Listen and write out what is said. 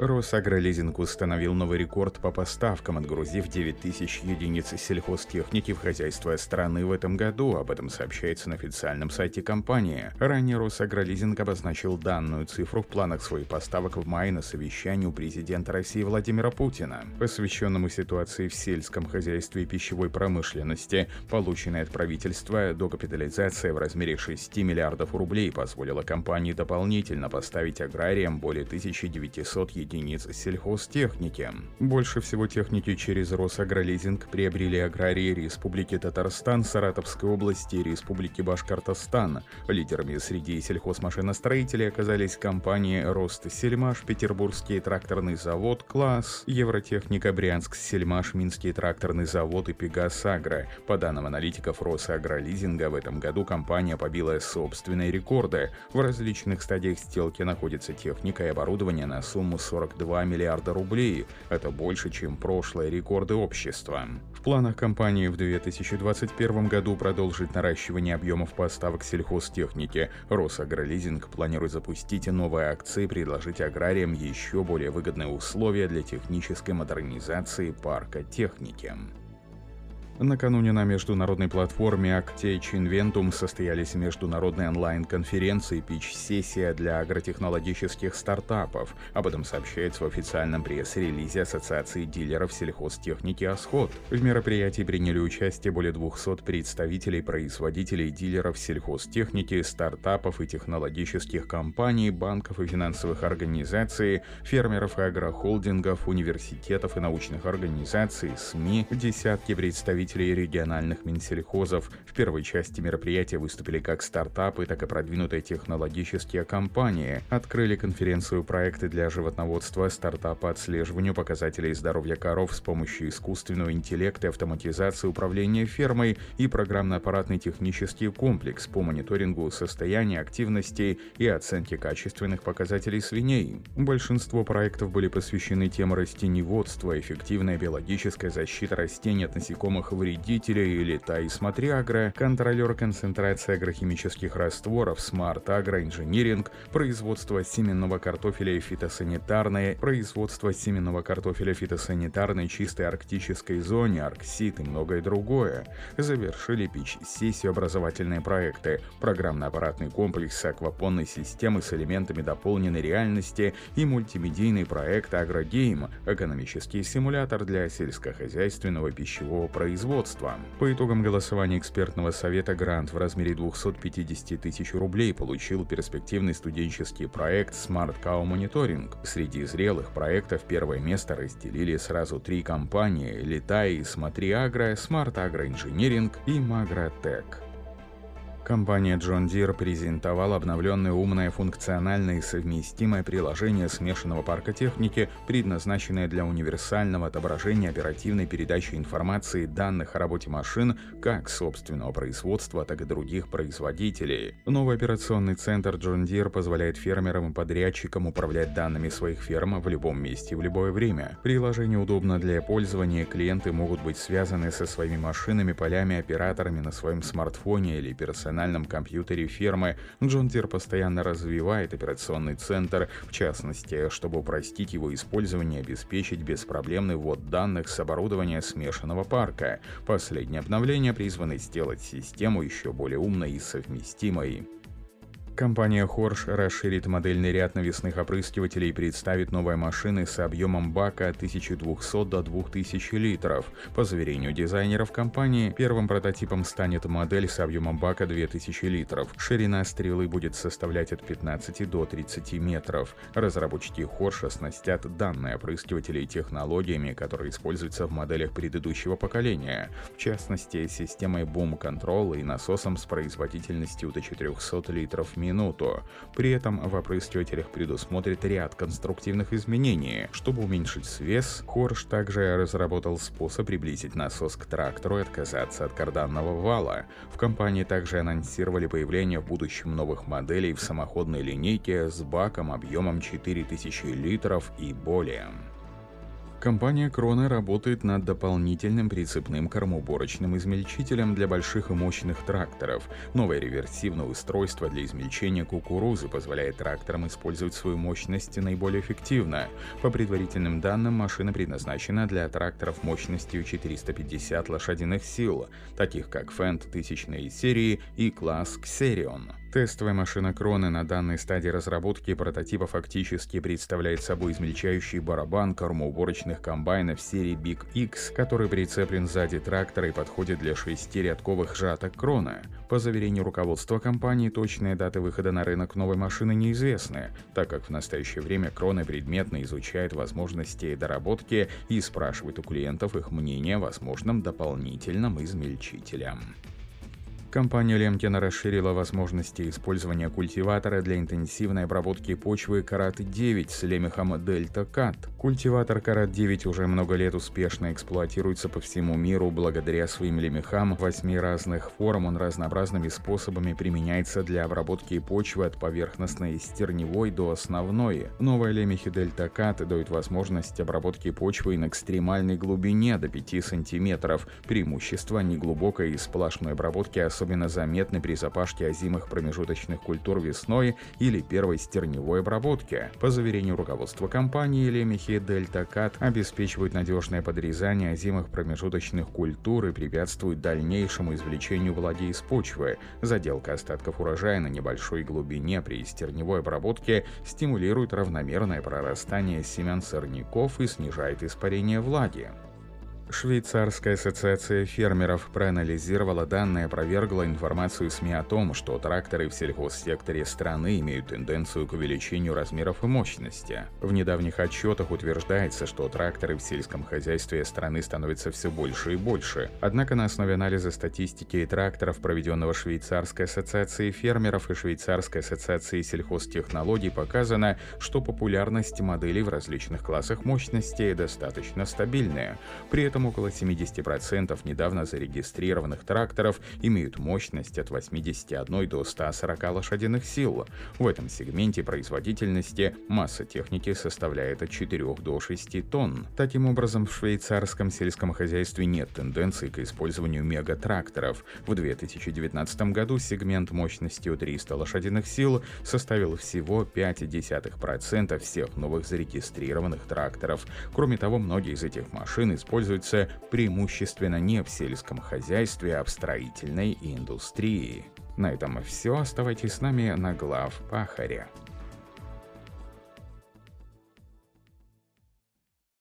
Росагролизинг установил новый рекорд по поставкам, отгрузив 9 тысяч единиц сельхозтехники в хозяйство страны в этом году. Об этом сообщается на официальном сайте компании. Ранее Росагролизинг обозначил данную цифру в планах своих поставок в мае на совещании у президента России Владимира Путина, посвященному ситуации в сельском хозяйстве и пищевой промышленности. Полученная от правительства докапитализация в размере 6 миллиардов рублей позволила компании дополнительно поставить аграриям более 1900 единиц единиц сельхозтехники. Больше всего техники через Росагролизинг приобрели аграрии Республики Татарстан, Саратовской области и Республики Башкортостан. Лидерами среди сельхозмашиностроителей оказались компании Рост Сельмаш, Петербургский тракторный завод «Класс», Евротехника Брянск Сельмаш, Минский тракторный завод и Пегас Агро. По данным аналитиков Росагролизинга, в этом году компания побила собственные рекорды. В различных стадиях сделки находится техника и оборудование на сумму 40 42 миллиарда рублей. Это больше, чем прошлые рекорды общества. В планах компании в 2021 году продолжить наращивание объемов поставок сельхозтехники. Росагролизинг планирует запустить новые акции и предложить аграриям еще более выгодные условия для технической модернизации парка техники. Накануне на международной платформе Actech Inventum состоялись международные онлайн-конференции «Пич-сессия» для агротехнологических стартапов. Об этом сообщается в официальном пресс-релизе Ассоциации дилеров сельхозтехники «Осход». В мероприятии приняли участие более 200 представителей производителей дилеров сельхозтехники, стартапов и технологических компаний, банков и финансовых организаций, фермеров и агрохолдингов, университетов и научных организаций, СМИ, десятки представителей представителей региональных Минсельхозов. В первой части мероприятия выступили как стартапы, так и продвинутые технологические компании. Открыли конференцию проекты для животноводства, стартап по отслеживанию показателей здоровья коров с помощью искусственного интеллекта автоматизации управления фермой и программно-аппаратный технический комплекс по мониторингу состояния активности и оценке качественных показателей свиней. Большинство проектов были посвящены теме растеневодства, эффективная биологическая защита растений от насекомых вредителей или Таисмотри Агро, контролер концентрации агрохимических растворов, Engineering, производство семенного картофеля и фитосанитарное, производство семенного картофеля фитосанитарной чистой арктической зоне, Арксит и многое другое. Завершили пич-сессию образовательные проекты, программно-аппаратный комплекс аквапонной системы с элементами дополненной реальности и мультимедийный проект Агрогейм, экономический симулятор для сельскохозяйственного пищевого производства производства. По итогам голосования экспертного совета грант в размере 250 тысяч рублей получил перспективный студенческий проект Smart Cow Monitoring. Среди зрелых проектов первое место разделили сразу три компании – Летай, Смотри Агро, Smart Engineering и Magratech. Компания John Deere презентовала обновленное умное функциональное и совместимое приложение смешанного парка техники, предназначенное для универсального отображения оперативной передачи информации данных о работе машин как собственного производства, так и других производителей. Новый операционный центр John Deere позволяет фермерам и подрядчикам управлять данными своих ферм в любом месте в любое время. Приложение удобно для пользования, клиенты могут быть связаны со своими машинами, полями, операторами на своем смартфоне или персональном персональном компьютере фирмы, John Deere постоянно развивает операционный центр, в частности, чтобы упростить его использование и обеспечить беспроблемный ввод данных с оборудования смешанного парка. Последнее обновление призвано сделать систему еще более умной и совместимой. Компания Хорш расширит модельный ряд навесных опрыскивателей и представит новые машины с объемом бака от 1200 до 2000 литров. По заверению дизайнеров компании, первым прототипом станет модель с объемом бака 2000 литров. Ширина стрелы будет составлять от 15 до 30 метров. Разработчики Хорш оснастят данные опрыскивателей технологиями, которые используются в моделях предыдущего поколения. В частности, системой Control и насосом с производительностью до 400 литров в минуту. При этом в опрыскивателях предусмотрит ряд конструктивных изменений. Чтобы уменьшить свес, Хорш также разработал способ приблизить насос к трактору и отказаться от карданного вала. В компании также анонсировали появление в будущем новых моделей в самоходной линейке с баком объемом 4000 литров и более. Компания Крона работает над дополнительным прицепным кормоуборочным измельчителем для больших и мощных тракторов. Новое реверсивное устройство для измельчения кукурузы позволяет тракторам использовать свою мощность наиболее эффективно. По предварительным данным, машина предназначена для тракторов мощностью 450 лошадиных сил, таких как Fendt тысячной серии и класс Xerion. Тестовая машина Кроны на данной стадии разработки прототипа фактически представляет собой измельчающий барабан кормоуборочных комбайнов серии Big X, который прицеплен сзади трактора и подходит для шести рядковых жаток Крона. По заверению руководства компании, точные даты выхода на рынок новой машины неизвестны, так как в настоящее время Крона предметно изучает возможности доработки и спрашивает у клиентов их мнение о возможном дополнительном измельчителе. Компания Лемкина расширила возможности использования культиватора для интенсивной обработки почвы Карат-9 с лемехом Дельта Кат. Культиватор Карат-9 уже много лет успешно эксплуатируется по всему миру благодаря своим лемехам восьми разных форм. Он разнообразными способами применяется для обработки почвы от поверхностной стерневой до основной. Новые лемехи Дельта Кат дают возможность обработки почвы на экстремальной глубине до 5 см. Преимущество неглубокой и сплошной обработки особенно заметны при запашке озимых промежуточных культур весной или первой стерневой обработке. По заверению руководства компании, лемехи Дельта Кат обеспечивают надежное подрезание озимых промежуточных культур и препятствуют дальнейшему извлечению влаги из почвы. Заделка остатков урожая на небольшой глубине при стерневой обработке стимулирует равномерное прорастание семян сорняков и снижает испарение влаги. Швейцарская ассоциация фермеров проанализировала данные и опровергла информацию СМИ о том, что тракторы в сельхозсекторе страны имеют тенденцию к увеличению размеров и мощности. В недавних отчетах утверждается, что тракторы в сельском хозяйстве страны становятся все больше и больше. Однако на основе анализа статистики тракторов, проведенного Швейцарской ассоциацией фермеров и Швейцарской ассоциацией сельхозтехнологий, показано, что популярность моделей в различных классах мощности достаточно стабильная. При этом этом около 70% недавно зарегистрированных тракторов имеют мощность от 81 до 140 лошадиных сил. В этом сегменте производительности масса техники составляет от 4 до 6 тонн. Таким образом, в швейцарском сельском хозяйстве нет тенденции к использованию мегатракторов. В 2019 году сегмент мощностью 300 лошадиных сил составил всего 0,5% всех новых зарегистрированных тракторов. Кроме того, многие из этих машин используются используется преимущественно не в сельском хозяйстве, а в строительной индустрии. На этом все. Оставайтесь с нами на глав Пахаря.